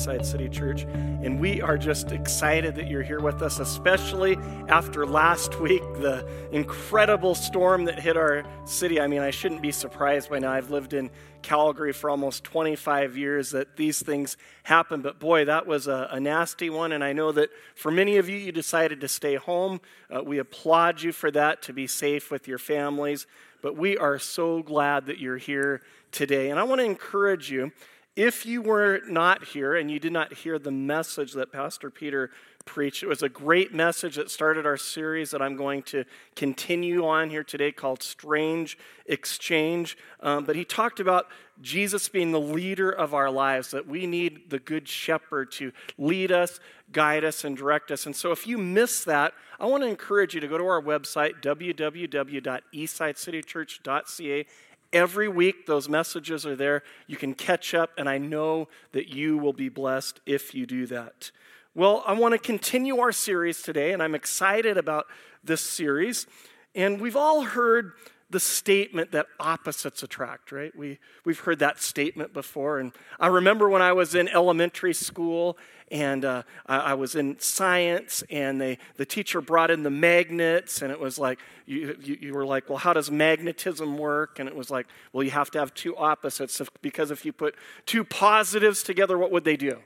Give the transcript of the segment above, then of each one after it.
City Church. And we are just excited that you're here with us, especially after last week, the incredible storm that hit our city. I mean, I shouldn't be surprised by now. I've lived in Calgary for almost 25 years that these things happen. But boy, that was a, a nasty one. And I know that for many of you, you decided to stay home. Uh, we applaud you for that, to be safe with your families. But we are so glad that you're here today. And I want to encourage you if you were not here and you did not hear the message that Pastor Peter preached, it was a great message that started our series that I'm going to continue on here today called Strange Exchange. Um, but he talked about Jesus being the leader of our lives, that we need the Good Shepherd to lead us, guide us, and direct us. And so if you miss that, I want to encourage you to go to our website, www.eastsidecitychurch.ca Every week, those messages are there. You can catch up, and I know that you will be blessed if you do that. Well, I want to continue our series today, and I'm excited about this series. And we've all heard the statement that opposites attract, right? We, we've heard that statement before. And I remember when I was in elementary school and uh, I, I, was in science, and they, the teacher brought in the magnets, and it was like, you, you, you, were like, well, how does magnetism work? And it was like, well, you have to have two opposites, because if you put two positives together, what would they do?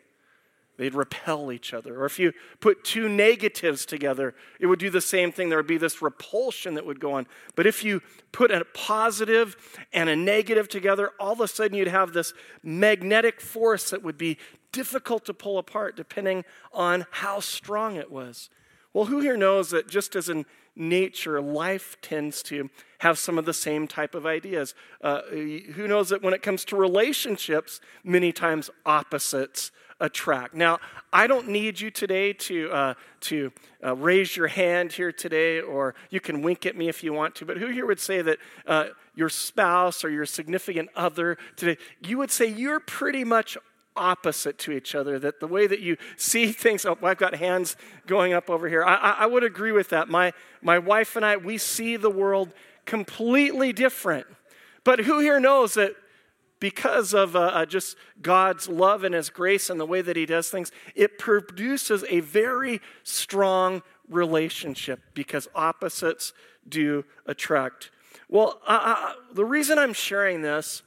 They'd repel each other. Or if you put two negatives together, it would do the same thing. There would be this repulsion that would go on. But if you put a positive and a negative together, all of a sudden you'd have this magnetic force that would be difficult to pull apart depending on how strong it was. Well, who here knows that just as in nature, life tends to have some of the same type of ideas? Uh, who knows that when it comes to relationships, many times opposites attract. Now, I don't need you today to, uh, to uh, raise your hand here today, or you can wink at me if you want to, but who here would say that uh, your spouse or your significant other today, you would say you're pretty much opposite to each other, that the way that you see things, oh, I've got hands going up over here. I, I would agree with that. My, my wife and I, we see the world completely different. But who here knows that because of uh, uh, just God's love and His grace and the way that He does things, it produces a very strong relationship because opposites do attract. Well, uh, uh the reason I'm sharing this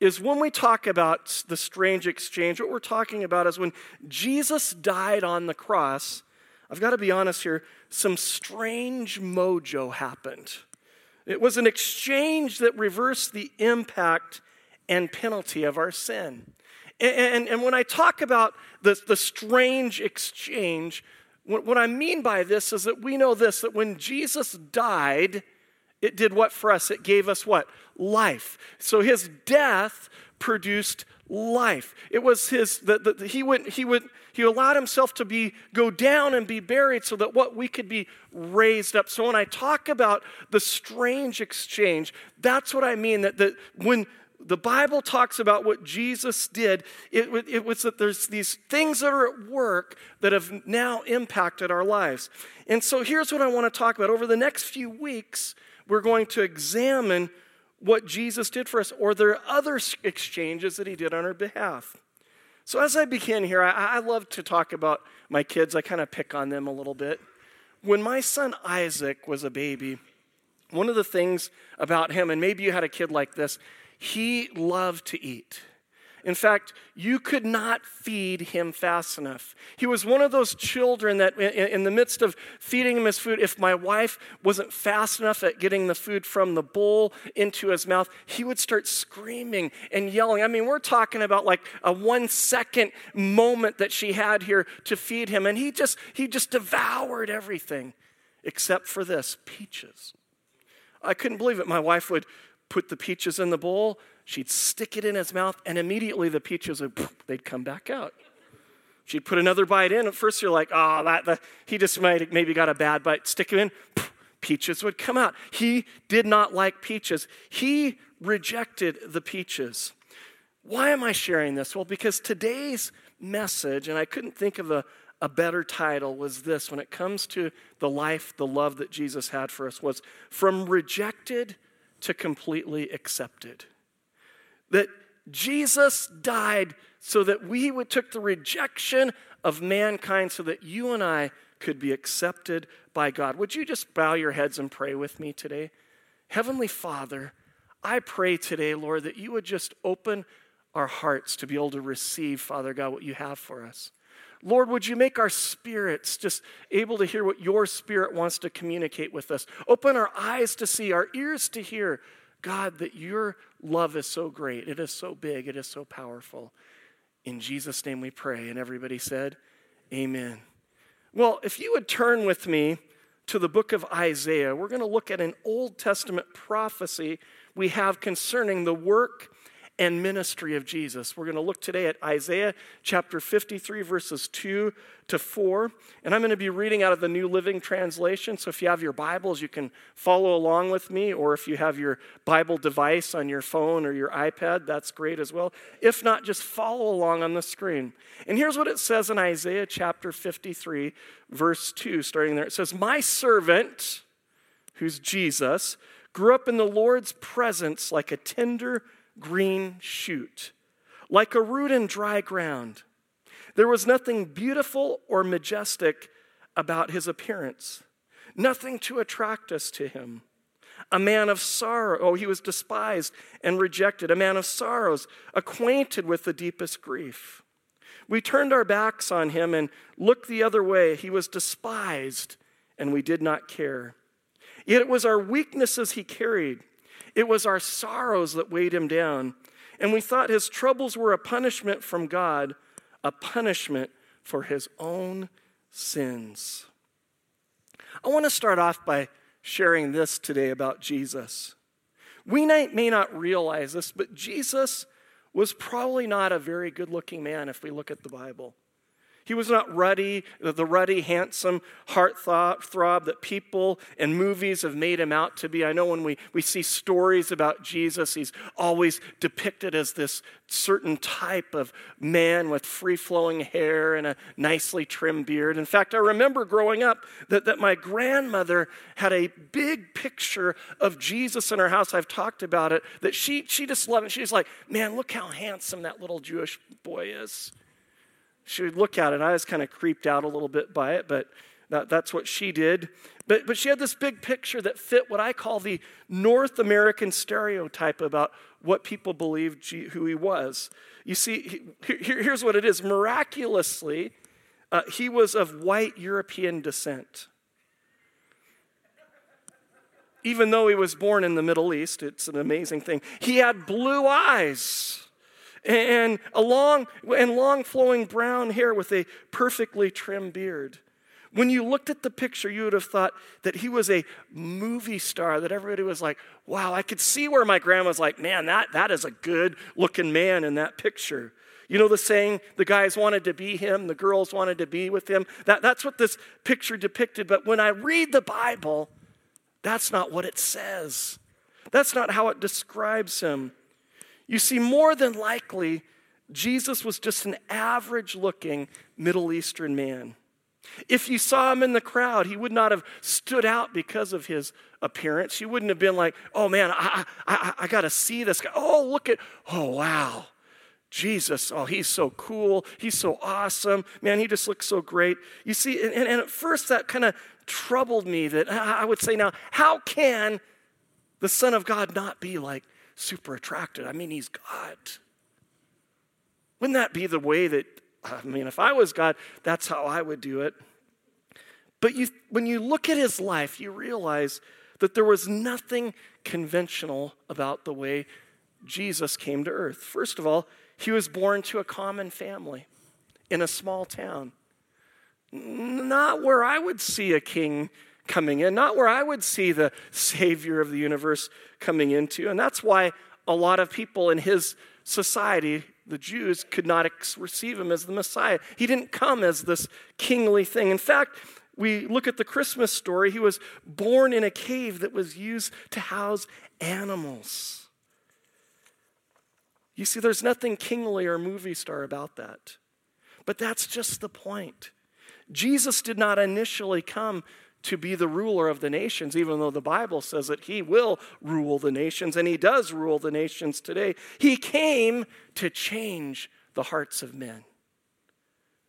is when we talk about the strange exchange, what we're talking about is when Jesus died on the cross, I've got to be honest here, some strange mojo happened. It was an exchange that reversed the impact and penalty of our sin. And, and, and when I talk about the, the strange exchange, what, what I mean by this is that we know this that when Jesus died, it did what for us? It gave us what? Life. So his death produced life. It was his that he went he would he allowed himself to be go down and be buried so that what we could be raised up. So when I talk about the strange exchange, that's what I mean that that when the Bible talks about what Jesus did, it, it, was that there's these things that are at work that have now impacted our lives. And so here's what I want to talk about. Over the next few weeks, we're going to examine what Jesus did for us, or there are other exchanges that he did on our behalf. So, as I begin here, I, I love to talk about my kids. I kind of pick on them a little bit. When my son Isaac was a baby, one of the things about him, and maybe you had a kid like this, he loved to eat. In fact, you could not feed him fast enough. He was one of those children that, in the midst of feeding him his food, if my wife wasn't fast enough at getting the food from the bowl into his mouth, he would start screaming and yelling. I mean, we're talking about like a one second moment that she had here to feed him, and he just he just devoured everything except for this peaches. I couldn't believe it. My wife would put the peaches in the bowl She'd stick it in his mouth, and immediately the peaches would they'd come back out. She'd put another bite in. At first, you're like, oh, that, the, he just might maybe got a bad bite. Stick it in, peaches would come out. He did not like peaches. He rejected the peaches. Why am I sharing this? Well, because today's message, and I couldn't think of a, a better title, was this when it comes to the life, the love that Jesus had for us, was from rejected to completely accepted that Jesus died so that we would took the rejection of mankind so that you and I could be accepted by God. Would you just bow your heads and pray with me today? Heavenly Father, I pray today, Lord, that you would just open our hearts to be able to receive, Father God, what you have for us. Lord, would you make our spirits just able to hear what your spirit wants to communicate with us? Open our eyes to see, our ears to hear, God, that your love is so great. It is so big. It is so powerful. In Jesus' name we pray. And everybody said, Amen. Well, if you would turn with me to the book of Isaiah, we're going to look at an Old Testament prophecy we have concerning the work and ministry of Jesus. We're going to look today at Isaiah chapter 53, verses 2 to 4. And I'm going to be reading out of the New Living Translation. So if you have your Bibles, you can follow along with me. Or if you have your Bible device on your phone or your iPad, that's great as well. If not, just follow along on the screen. And here's what it says in Isaiah chapter 53, verse 2, starting there. It says, My servant, who's Jesus, grew up in the Lord's presence like a tender green shoot, like a root in dry ground. There was nothing beautiful or majestic about his appearance, nothing to attract us to him. A man of sorrow, oh, he was despised and rejected, a man of sorrows, acquainted with the deepest grief. We turned our backs on him and looked the other way. He was despised, and we did not care. Yet it was our weaknesses he carried it was our sorrows that weighed him down. And we thought his troubles were a punishment from God, a punishment for his own sins. I want to start off by sharing this today about Jesus. We may not realize this, but Jesus was probably not a very good looking man if we look at the Bible. He was not ruddy, the ruddy, handsome heartthrob that people and movies have made him out to be. I know when we, we see stories about Jesus, he's always depicted as this certain type of man with free flowing hair and a nicely trimmed beard. In fact, I remember growing up that, that my grandmother had a big picture of Jesus in her house. I've talked about it, that she, she just loved it. She's like, man, look how handsome that little Jewish boy is she would look at it. and I was kind of creeped out a little bit by it, but that, that's what she did. But, but she had this big picture that fit what I call the North American stereotype about what people believed who he was. You see, he, here, here's what it is miraculously, uh, he was of white European descent. Even though he was born in the Middle East, it's an amazing thing. He had blue eyes and a long and long flowing brown hair with a perfectly trimmed beard. When you looked at the picture, you would have thought that he was a movie star, that everybody was like, wow, I could see where my grandma's like, man, that, that is a good looking man in that picture. You know the saying, the guys wanted to be him, the girls wanted to be with him? That, that's what this picture depicted. But when I read the Bible, that's not what it says. That's not how it describes him. You see, more than likely, Jesus was just an average looking Middle Eastern man. If you saw him in the crowd, he would not have stood out because of his appearance. You wouldn't have been like, oh man, I, I, I got to see this guy. Oh, look at, oh wow, Jesus, oh, he's so cool. He's so awesome. Man, he just looks so great. You see, and, and at first that kind of troubled me that I would say, now, how can the Son of God not be like super attracted. I mean, he's God. Wouldn't that be the way that, I mean, if I was God, that's how I would do it. But you, when you look at his life, you realize that there was nothing conventional about the way Jesus came to earth. First of all, he was born to a common family in a small town. Not where I would see a king coming in, not where I would see the Savior of the universe coming into. And that's why a lot of people in his society, the Jews, could not ex- receive him as the Messiah. He didn't come as this kingly thing. In fact, we look at the Christmas story, he was born in a cave that was used to house animals. You see, there's nothing kingly or movie star about that. But that's just the point. Jesus did not initially come to be the ruler of the nations, even though the Bible says that he will rule the nations, and he does rule the nations today. He came to change the hearts of men.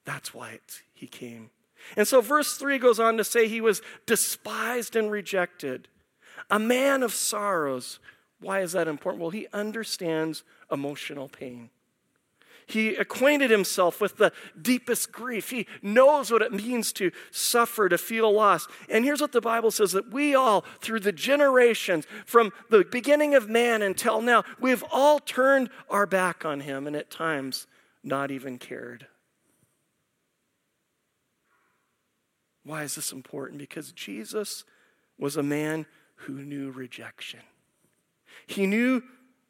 That's why he came. And so, verse 3 goes on to say he was despised and rejected, a man of sorrows. Why is that important? Well, he understands emotional pain. He acquainted himself with the deepest grief. He knows what it means to suffer, to feel loss. And here's what the Bible says that we all, through the generations, from the beginning of man until now, we've all turned our back on him and at times not even cared. Why is this important? Because Jesus was a man who knew rejection. He knew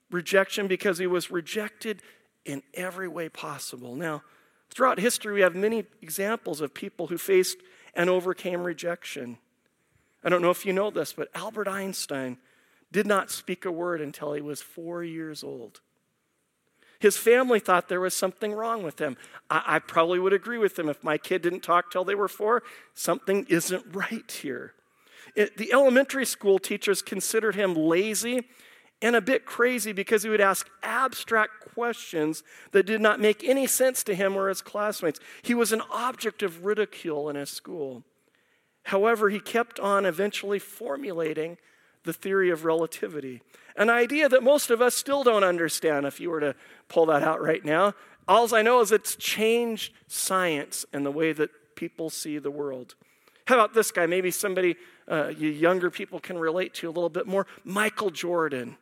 rejection because he was rejected in every way possible. Now, throughout history, we have many examples of people who faced and overcame rejection. I don't know if you know this, but Albert Einstein did not speak a word until he was four years old. His family thought there was something wrong with him. I, I probably would agree with him if my kid didn't talk till they were four. Something isn't right here. It, the elementary school teachers considered him lazy and a bit crazy because he would ask abstract questions that did not make any sense to him or his classmates. He was an object of ridicule in his school. However, he kept on eventually formulating the theory of relativity, an idea that most of us still don't understand if you were to pull that out right now. All I know is it's changed science and the way that people see the world. How about this guy? Maybe somebody uh, you younger people can relate to a little bit more. Michael Jordan.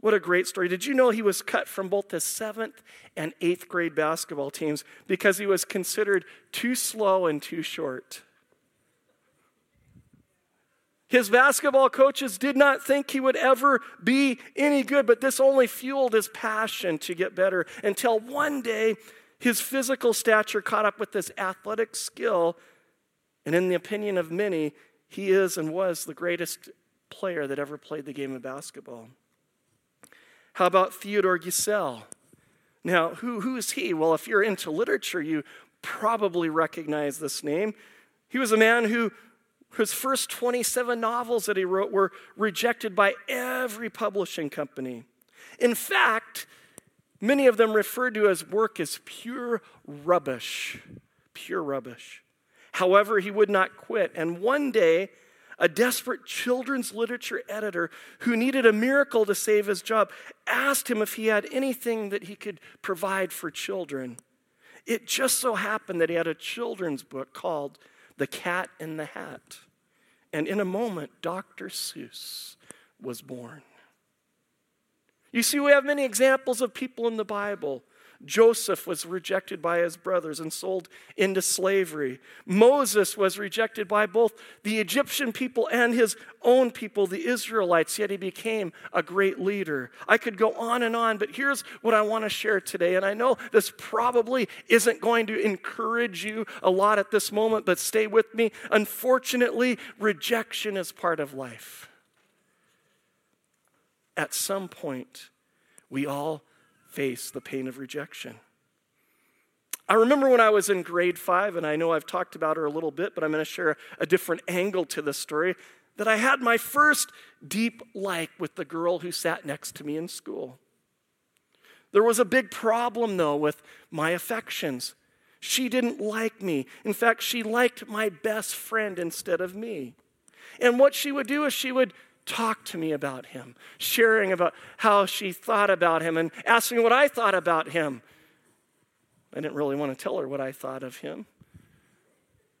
What a great story. Did you know he was cut from both the seventh and eighth grade basketball teams because he was considered too slow and too short? His basketball coaches did not think he would ever be any good, but this only fueled his passion to get better until one day his physical stature caught up with his athletic skill. And in the opinion of many, he is and was the greatest player that ever played the game of basketball. How about Theodore Geisel? Now, who, who is he? Well, if you're into literature, you probably recognize this name. He was a man who his first 27 novels that he wrote were rejected by every publishing company. In fact, many of them referred to his work as pure rubbish. Pure rubbish. However, he would not quit. And one day, a desperate children's literature editor who needed a miracle to save his job, asked him if he had anything that he could provide for children. It just so happened that he had a children's book called The Cat in the Hat. And in a moment, Dr. Seuss was born. You see, we have many examples of people in the Bible Joseph was rejected by his brothers and sold into slavery. Moses was rejected by both the Egyptian people and his own people, the Israelites, yet he became a great leader. I could go on and on, but here's what I want to share today. And I know this probably isn't going to encourage you a lot at this moment, but stay with me. Unfortunately, rejection is part of life. At some point, we all face the pain of rejection. I remember when I was in grade five, and I know I've talked about her a little bit, but I'm going to share a different angle to the story, that I had my first deep like with the girl who sat next to me in school. There was a big problem, though, with my affections. She didn't like me. In fact, she liked my best friend instead of me. And what she would do is she would talk to me about him, sharing about how she thought about him, and asking what I thought about him. I didn't really want to tell her what I thought of him.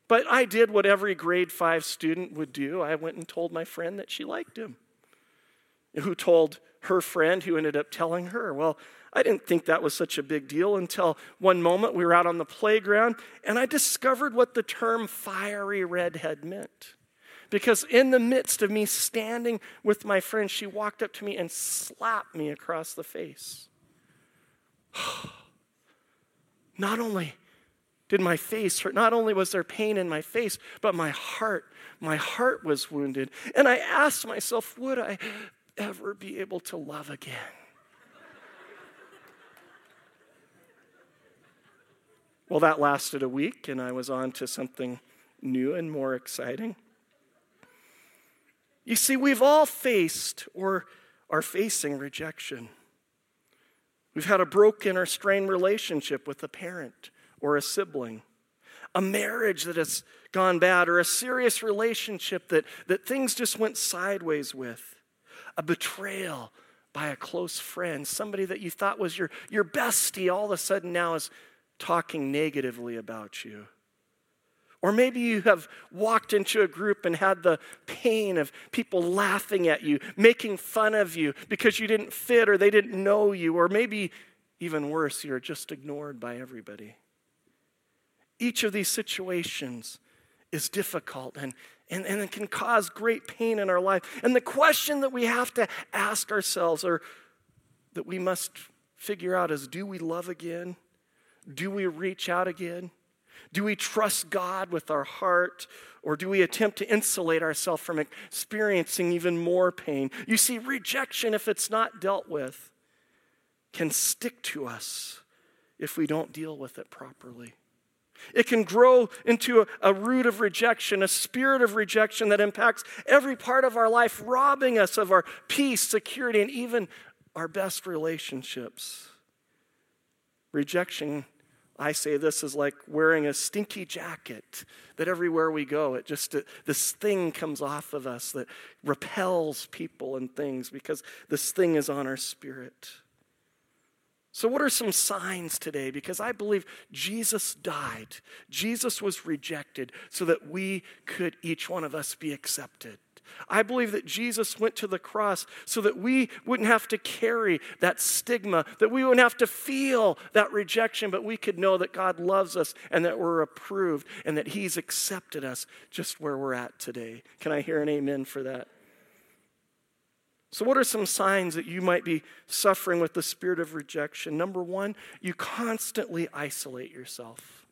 But I did what every grade five student would do. I went and told my friend that she liked him, who told her friend, who ended up telling her. Well, I didn't think that was such a big deal until one moment we were out on the playground and I discovered what the term fiery redhead meant. Because in the midst of me standing with my friend, she walked up to me and slapped me across the face. not only did my face hurt, not only was there pain in my face, but my heart, my heart was wounded. And I asked myself, would I ever be able to love again? Well, that lasted a week, and I was on to something new and more exciting. You see, we've all faced or are facing rejection. We've had a broken or strained relationship with a parent or a sibling, a marriage that has gone bad, or a serious relationship that, that things just went sideways with, a betrayal by a close friend, somebody that you thought was your, your bestie, all of a sudden now is talking negatively about you. Or maybe you have walked into a group and had the pain of people laughing at you, making fun of you because you didn't fit or they didn't know you. Or maybe even worse, you're just ignored by everybody. Each of these situations is difficult and, and, and it can cause great pain in our life. And the question that we have to ask ourselves or that we must figure out is do we love again? Do we reach out again? Do we trust God with our heart, or do we attempt to insulate ourselves from experiencing even more pain? You see, rejection, if it's not dealt with, can stick to us if we don't deal with it properly. It can grow into a, a, root of rejection, a spirit of rejection that impacts every part of our life, robbing us of our peace, security, and even our best relationships. Rejection I say this is like wearing a stinky jacket that everywhere we go, it just, uh, this thing comes off of us that repels people and things because this thing is on our spirit. So, what are some signs today? Because I believe Jesus died, Jesus was rejected so that we could, each one of us, be accepted. I believe that Jesus went to the cross so that we wouldn't have to carry that stigma, that we wouldn't have to feel that rejection, but we could know that God loves us and that we're approved and that He's accepted us just where we're at today. Can I hear an amen for that? So, what are some signs that you might be suffering with the spirit of rejection? Number one, you constantly isolate yourself.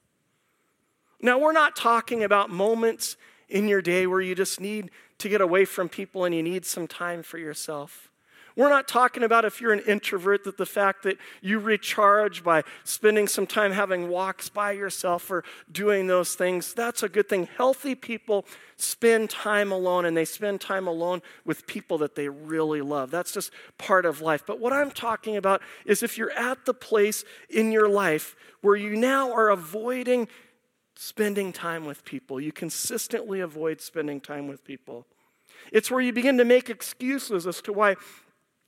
Now, we're not talking about moments in your day where you just need to get away from people and you need some time for yourself. We're not talking about if you're an introvert that the fact that you recharge by spending some time having walks by yourself or doing those things, that's a good thing. Healthy people spend time alone and they spend time alone with people that they really love. That's just part of life. But what I'm talking about is if you're at the place in your life where you now are avoiding spending time with people. You consistently avoid spending time with people. It's where you begin to make excuses as to why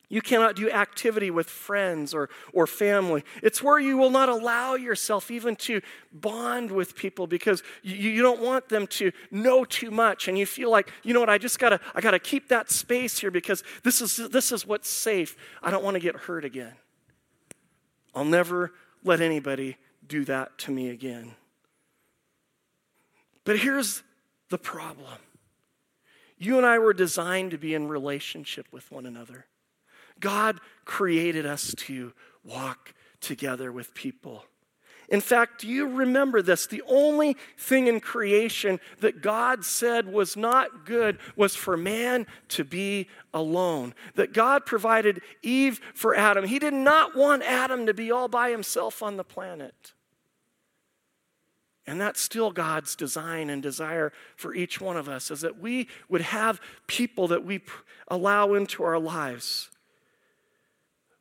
you cannot do activity with friends or, or family. It's where you will not allow yourself even to bond with people because you, you don't want them to know too much. And you feel like, you know what, I just gotta, I gotta keep that space here because this is, this is what's safe. I don't want to get hurt again. I'll never let anybody do that to me again. But here's the problem you and I were designed to be in relationship with one another. God created us to walk together with people. In fact, do you remember this? The only thing in creation that God said was not good was for man to be alone. That God provided Eve for Adam. He did not want Adam to be all by himself on the planet. And that's still God's design and desire for each one of us, is that we would have people that we allow into our lives.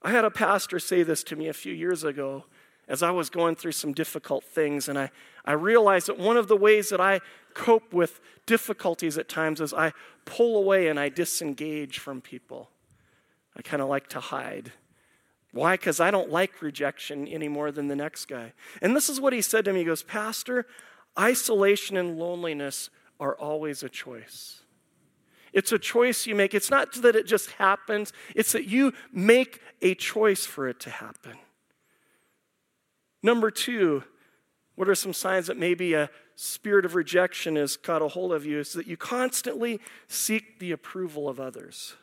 I had a pastor say this to me a few years ago as I was going through some difficult things, and I, I realized that one of the ways that I cope with difficulties at times is I pull away and I disengage from people. I kind of like to hide. Why? Because I don't like rejection any more than the next guy. And this is what he said to me. He goes, Pastor, isolation and loneliness are always a choice. It's a choice you make. It's not that it just happens, it's that you make a choice for it to happen. Number two, what are some signs that maybe a spirit of rejection has caught a hold of you? Is that you constantly seek the approval of others.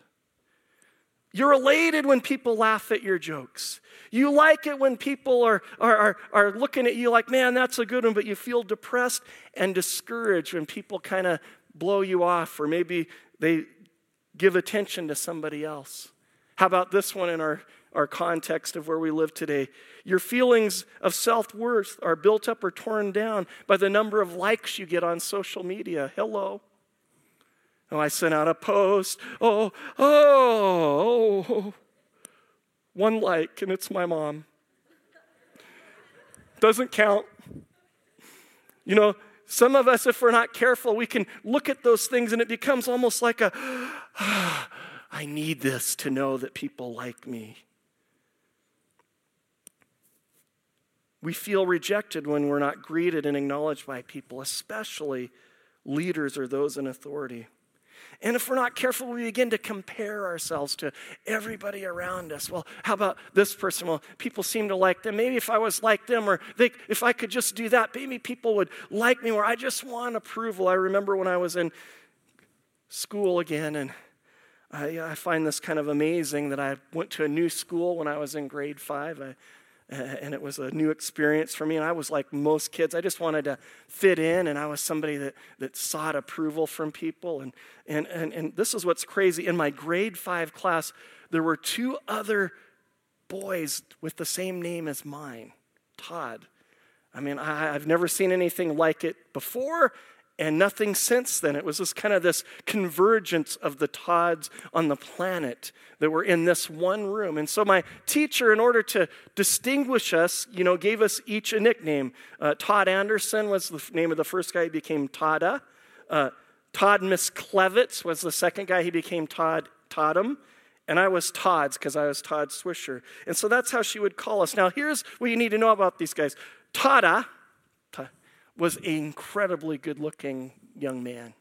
You're elated when people laugh at your jokes. You like it when people are, are, are, are, looking at you like, man, that's a good one, but you feel depressed and discouraged when people kind of blow you off or maybe they give attention to somebody else. How about this one in our, our context of where we live today? Your feelings of self worth are built up or torn down by the number of likes you get on social media. Hello. Oh, I sent out a post. Oh, oh, oh. One like, and it's my mom. Doesn't count. You know, some of us, if we're not careful, we can look at those things and it becomes almost like a, ah, I need this to know that people like me. We feel rejected when we're not greeted and acknowledged by people, especially leaders or those in authority. And if we're not careful, we begin to compare ourselves to everybody around us. Well, how about this person? Well, people seem to like them. Maybe if I was like them, or they, if I could just do that, maybe people would like me, or I just want approval. I remember when I was in school again, and I, I find this kind of amazing that I went to a new school when I was in grade five. I, and it was a new experience for me. And I was like most kids, I just wanted to fit in, and I was somebody that, that sought approval from people. And, and, and, and this is what's crazy. In my grade five class, there were two other boys with the same name as mine, Todd. I mean, I, I've never seen anything like it before, and nothing since then. It was just kind of this convergence of the Todds on the planet that were in this one room. And so my teacher, in order to distinguish us, you know, gave us each a nickname. Uh, Todd Anderson was the name of the first guy. He became Todda. Uh, Todd Misklevitz was the second guy. He became Todd Toddum. And I was Todd's because I was Todd Swisher. And so that's how she would call us. Now, here's what you need to know about these guys. Todda was an incredibly good looking young man.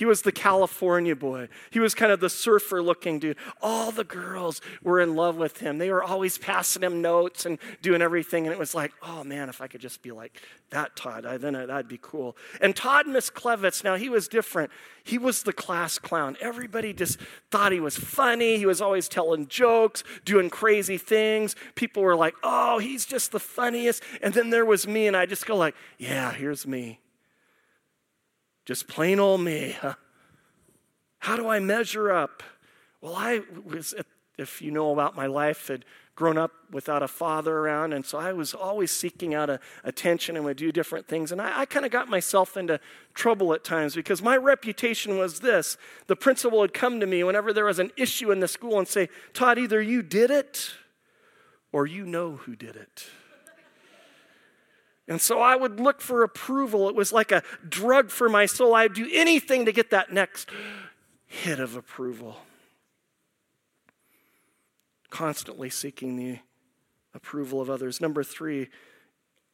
He was the California boy. He was kind of the surfer looking dude. All the girls were in love with him. They were always passing him notes and doing everything. And it was like, oh man, if I could just be like that Todd, I, then that'd be cool. And Todd Miss Misklevitz, now he was different. He was the class clown. Everybody just thought he was funny. He was always telling jokes, doing crazy things. People were like, oh, he's just the funniest. And then there was me, and I just go like, yeah, here's me. Just plain old me. Huh? How do I measure up? Well, I was, if you know about my life, had grown up without a father around, and so I was always seeking out a, attention and would do different things. And I, I kind of got myself into trouble at times because my reputation was this. The principal would come to me whenever there was an issue in the school and say, Todd, either you did it or you know who did it. And so I would look for approval. It was like a drug for my soul. I'd do anything to get that next hit of approval. Constantly seeking the approval of others. Number three,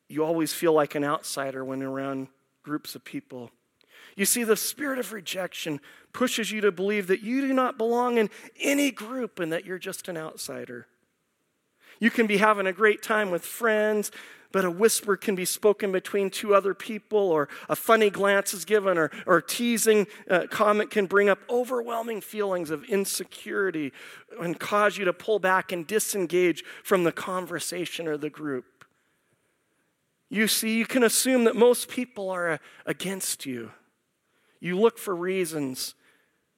you always feel like an outsider when around groups of people. You see, the spirit of rejection pushes you to believe that you do not belong in any group and that you're just an outsider. You can be having a great time with friends, but a whisper can be spoken between two other people, or a funny glance is given, or, or a teasing uh, comment can bring up overwhelming feelings of insecurity and cause you to pull back and disengage from the conversation or the group. You see, you can assume that most people are uh, against you. You look for reasons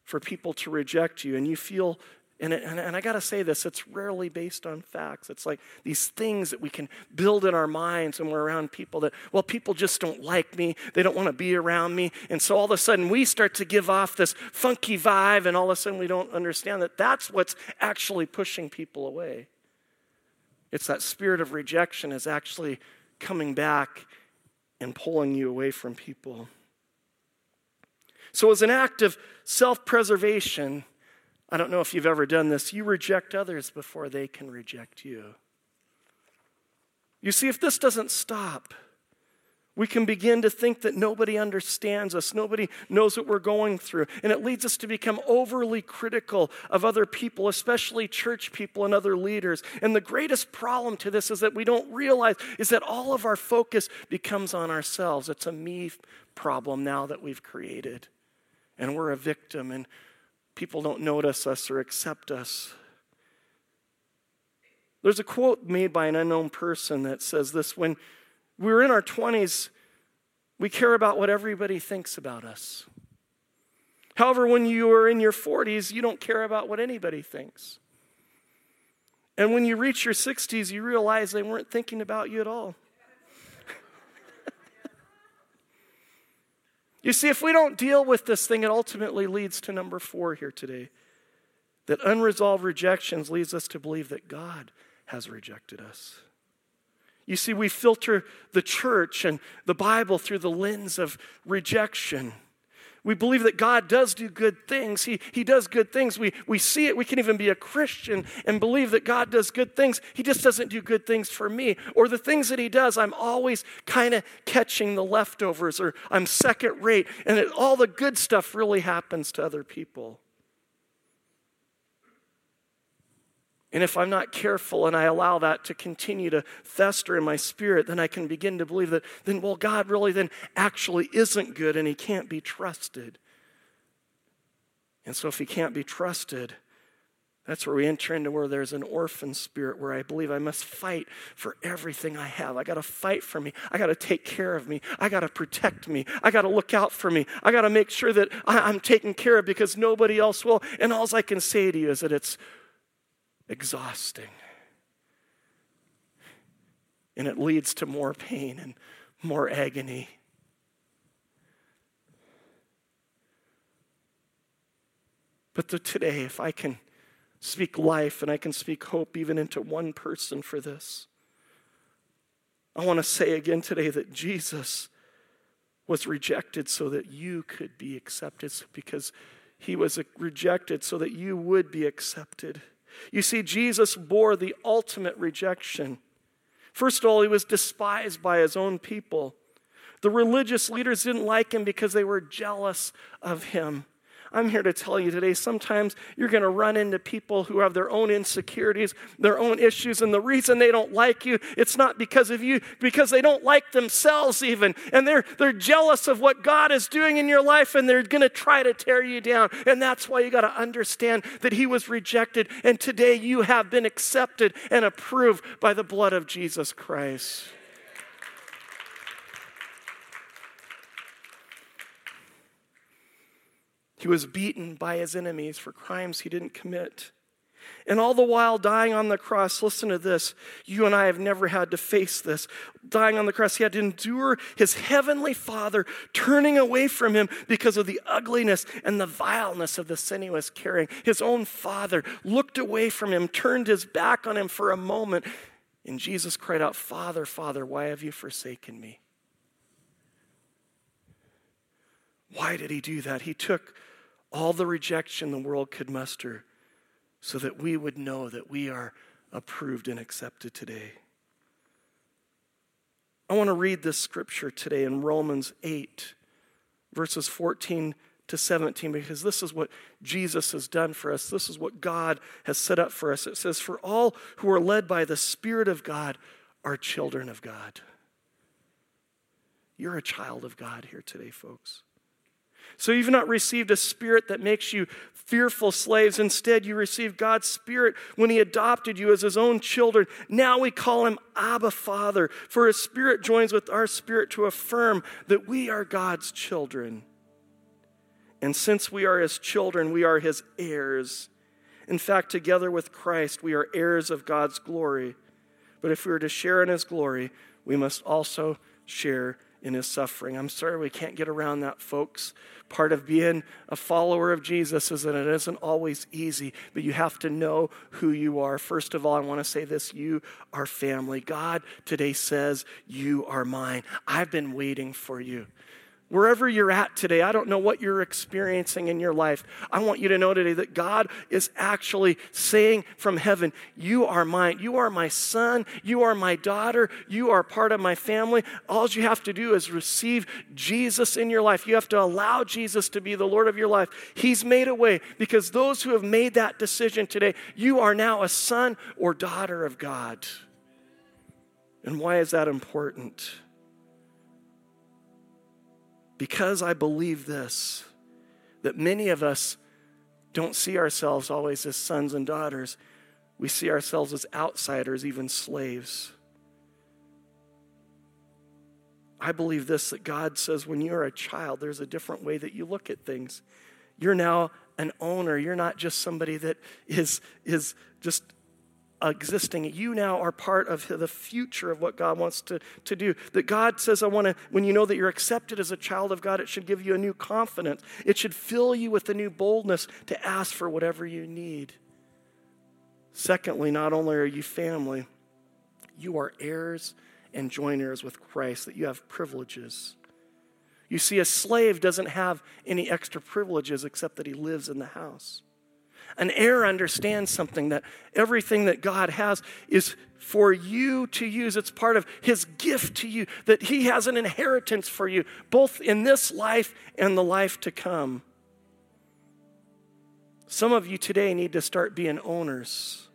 for people to reject you, and you feel and, it, and, and I got to say this, it's rarely based on facts. It's like these things that we can build in our minds when we're around people that, well, people just don't like me. They don't want to be around me. And so all of a sudden we start to give off this funky vibe, and all of a sudden we don't understand that that's what's actually pushing people away. It's that spirit of rejection is actually coming back and pulling you away from people. So, as an act of self preservation, I don't know if you've ever done this. You reject others before they can reject you. You see, if this doesn't stop, we can begin to think that nobody understands us, nobody knows what we're going through. And it leads us to become overly critical of other people, especially church people and other leaders. And the greatest problem to this is that we don't realize is that all of our focus becomes on ourselves. It's a me problem now that we've created. And we're a victim. And people don't notice us or accept us. There's a quote made by an unknown person that says this When we're in our 20s, we care about what everybody thinks about us. However, when you are in your 40s, you don't care about what anybody thinks. And when you reach your 60s, you realize they weren't thinking about you at all. You see, if we don't deal with this thing, it ultimately leads to number four here today. That unresolved rejections leads us to believe that God has rejected us. You see, we filter the church and the Bible through the lens of rejection. We believe that God does do good things. He, he does good things. We, we see it. We can even be a Christian and believe that God does good things. He just doesn't do good things for me. Or the things that He does, I'm always kind of catching the leftovers or I'm second rate. And it, all the good stuff really happens to other people. And if I'm not careful and I allow that to continue to fester in my spirit, then I can begin to believe that then, well, God really then actually isn't good and he can't be trusted. And so if he can't be trusted, that's where we enter into where there's an orphan spirit where I believe I must fight for everything I have. I got to fight for me. I got to take care of me. I got to protect me. I got to look out for me. I got to make sure that I'm taken care of because nobody else will. And all I can say to you is that it's exhausting. And it leads to more pain and more agony. But the, today, if I can speak life and I can speak hope even into one person for this, I want to say again today that Jesus was rejected so that you could be accepted, because he was rejected so that you would be accepted. You see, Jesus bore the ultimate rejection. First of all, he was despised by his own people. The religious leaders didn't like him because they were jealous of him. I'm here to tell you today sometimes you're going to run into people who have their own insecurities, their own issues, and the reason they don't like you, it's not because of you, because they don't like themselves even. And they're, they're jealous of what God is doing in your life, and they're going to try to tear you down. And that's why you got to understand that He was rejected, and today you have been accepted and approved by the blood of Jesus Christ. He was beaten by his enemies for crimes he didn't commit. And all the while dying on the cross, listen to this. You and I have never had to face this. Dying on the cross, he had to endure his heavenly Father turning away from him because of the ugliness and the vileness of the sin he was carrying. His own Father looked away from him, turned his back on him for a moment, and Jesus cried out, Father, Father, why have you forsaken me? Why did he do that? He took all the rejection the world could muster so that we would know that we are approved and accepted today. I want to read this scripture today in Romans 8, verses 14 to 17, because this is what Jesus has done for us. This is what God has set up for us. It says, For all who are led by the Spirit of God are children of God. You're a child of God here today, folks. So you've not received a spirit that makes you fearful slaves. Instead, you received God's spirit when he adopted you as his own children. Now we call him Abba Father, for his spirit joins with our spirit to affirm that we are God's children. And since we are his children, we are his heirs. In fact, together with Christ, we are heirs of God's glory. But if we are to share in his glory, we must also share in his suffering. I'm sorry we can't get around that, folks. Part of being a follower of Jesus is that it isn't always easy, but you have to know who you are. First of all, I want to say this you are family. God today says, You are mine. I've been waiting for you. Wherever you're at today, I don't know what you're experiencing in your life. I want you to know today that God is actually saying from heaven, You are mine. You are my son. You are my daughter. You are part of my family. All you have to do is receive Jesus in your life. You have to allow Jesus to be the Lord of your life. He's made a way because those who have made that decision today, you are now a son or daughter of God. And why is that important? Because I believe this that many of us don't see ourselves always as sons and daughters, we see ourselves as outsiders, even slaves. I believe this that God says when you're a child, there's a different way that you look at things. You're now an owner. You're not just somebody that is, is just existing. You now are part of the future of what God wants to, to do. That God says, I want to, when you know that you're accepted as a child of God, it should give you a new confidence. It should fill you with a new boldness to ask for whatever you need. Secondly, not only are you family, you are heirs and joint heirs with Christ, that you have privileges. You see, a slave doesn't have any extra privileges except that he lives in the house. An heir understands something that everything that God has is for you to use. It's part of his gift to you, that he has an inheritance for you, both in this life and the life to come. Some of you today need to start being owners.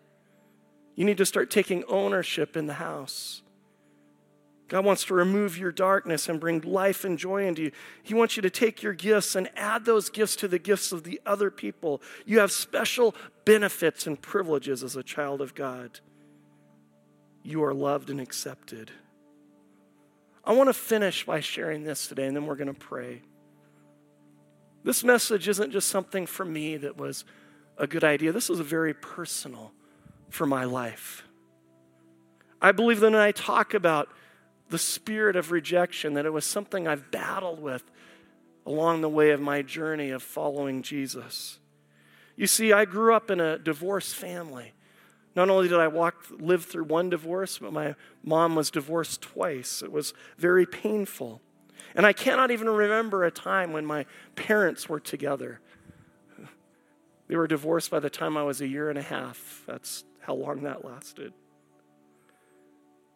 You need to start taking ownership in the house. God wants to remove your darkness and bring life and joy into you. He wants you to take your gifts and add those gifts to the gifts of the other people. You have special benefits and privileges as a child of God. You are loved and accepted. I want to finish by sharing this today, and then we're going to pray. This message isn't just something for me that was a good idea, this is very personal for my life. I believe that when I talk about the spirit of rejection, that it was something I've battled with along the way of my journey of following Jesus. You see, I grew up in a divorced family. Not only did I walk, live through one divorce, but my mom was divorced twice. It was very painful. And I cannot even remember a time when my parents were together. They were divorced by the time I was a year and a half. That's how long that lasted.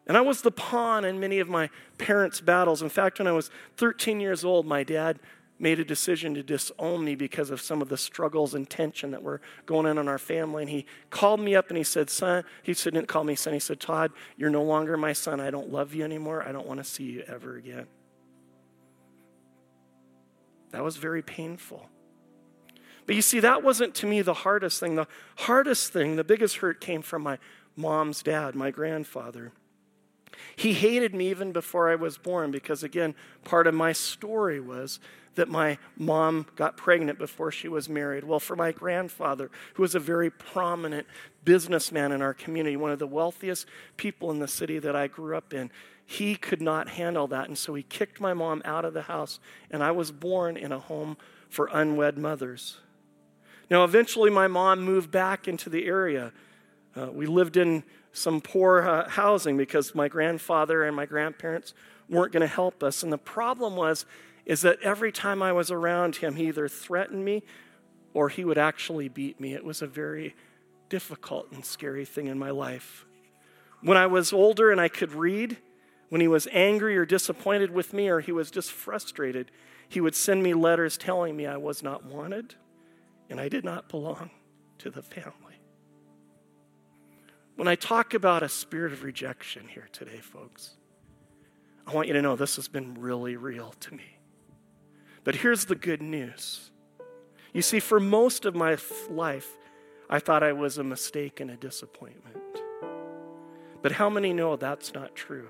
And I was the pawn in many of my parents' battles. In fact, when I was 13 years old, my dad made a decision to disown me because of some of the struggles and tension that were going on in our family. And he called me up and he said, Son, he said, didn't call me son. He said, Todd, you're no longer my son. I don't love you anymore. I don't want to see you ever again. That was very painful. But you see, that wasn't to me the hardest thing. The hardest thing, the biggest hurt came from my mom's dad, my grandfather. He hated me even before I was born because, again, part of my story was that my mom got pregnant before she was married. Well, for my grandfather, who was a very prominent businessman in our community, one of the wealthiest people in the city that I grew up in, he could not handle that. And so he kicked my mom out of the house, and I was born in a home for unwed mothers. Now, eventually, my mom moved back into the area. Uh, we lived in some poor uh, housing because my grandfather and my grandparents weren't going to help us. And the problem was, is that every time I was around him, he either threatened me or he would actually beat me. It was a very difficult and scary thing in my life. When I was older and I could read, when he was angry or disappointed with me or he was just frustrated, he would send me letters telling me I was not wanted and I did not belong to the family. When I talk about a spirit of rejection here today, folks, I want you to know this has been really real to me. But here's the good news. You see, for most of my life, I thought I was a mistake and a disappointment. But how many know that's not true?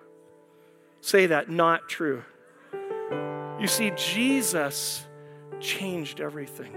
Say that, not true. You see, Jesus changed everything.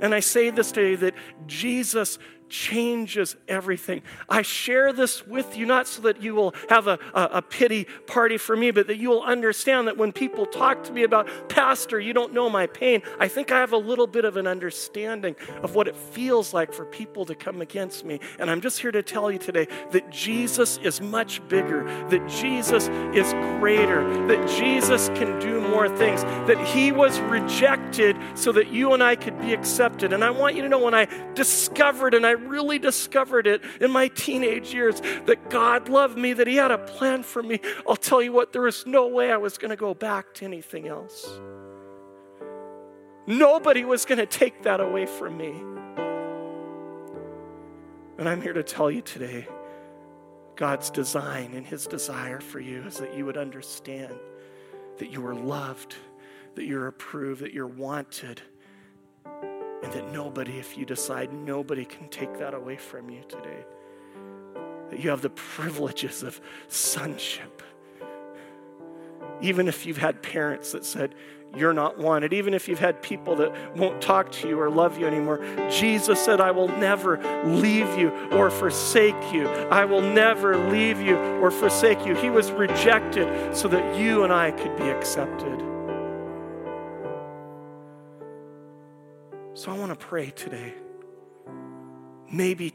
And I say this today that Jesus changes everything. I share this with you not so that you will have a, a, a, pity party for me, but that you will understand that when people talk to me about, Pastor, you don't know my pain, I think I have a little bit of an understanding of what it feels like for people to come against me. And I'm just here to tell you today that Jesus is much bigger, that Jesus is greater, that Jesus can do more things, that He was rejected so that you and I could be accepted. And I want you to know when I discovered and I really discovered it in my teenage years that God loved me, that He had a plan for me. I'll tell you what, there was no way I was going to go back to anything else. Nobody was going to take that away from me. And I'm here to tell you today God's design and His desire for you is that you would understand that you are loved, that you're approved, that you're wanted and that nobody, if you decide, nobody can take that away from you today. That you have the privileges of sonship. Even if you've had parents that said, you're not wanted. Even if you've had people that won't talk to you or love you anymore, Jesus said, I will never leave you or forsake you. I will never leave you or forsake you. He was rejected so that you and I could be accepted. So I want to pray today. Maybe,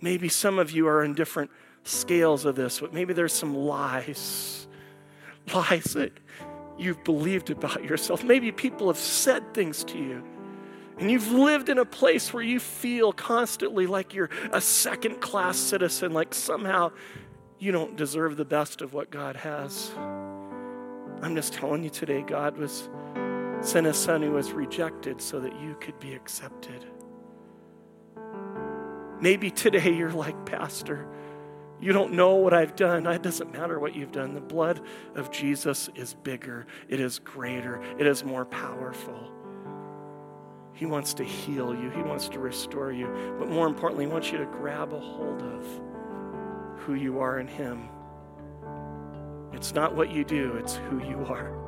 maybe some of you are in different scales of this, but maybe there's some lies. Lies that you've believed about yourself. Maybe people have said things to you. And you've lived in a place where you feel constantly like you're a second class citizen, like somehow you don't deserve the best of what God has. I'm just telling you today, God was sent a son who was rejected so that you could be accepted. Maybe today you're like, Pastor, you don't know what I've done. It doesn't matter what you've done. The blood of Jesus is bigger, it is greater, it is more powerful. He wants to heal you, He wants to restore you. But more importantly, He wants you to grab a hold of who you are in Him. It's not what you do, it's who you are.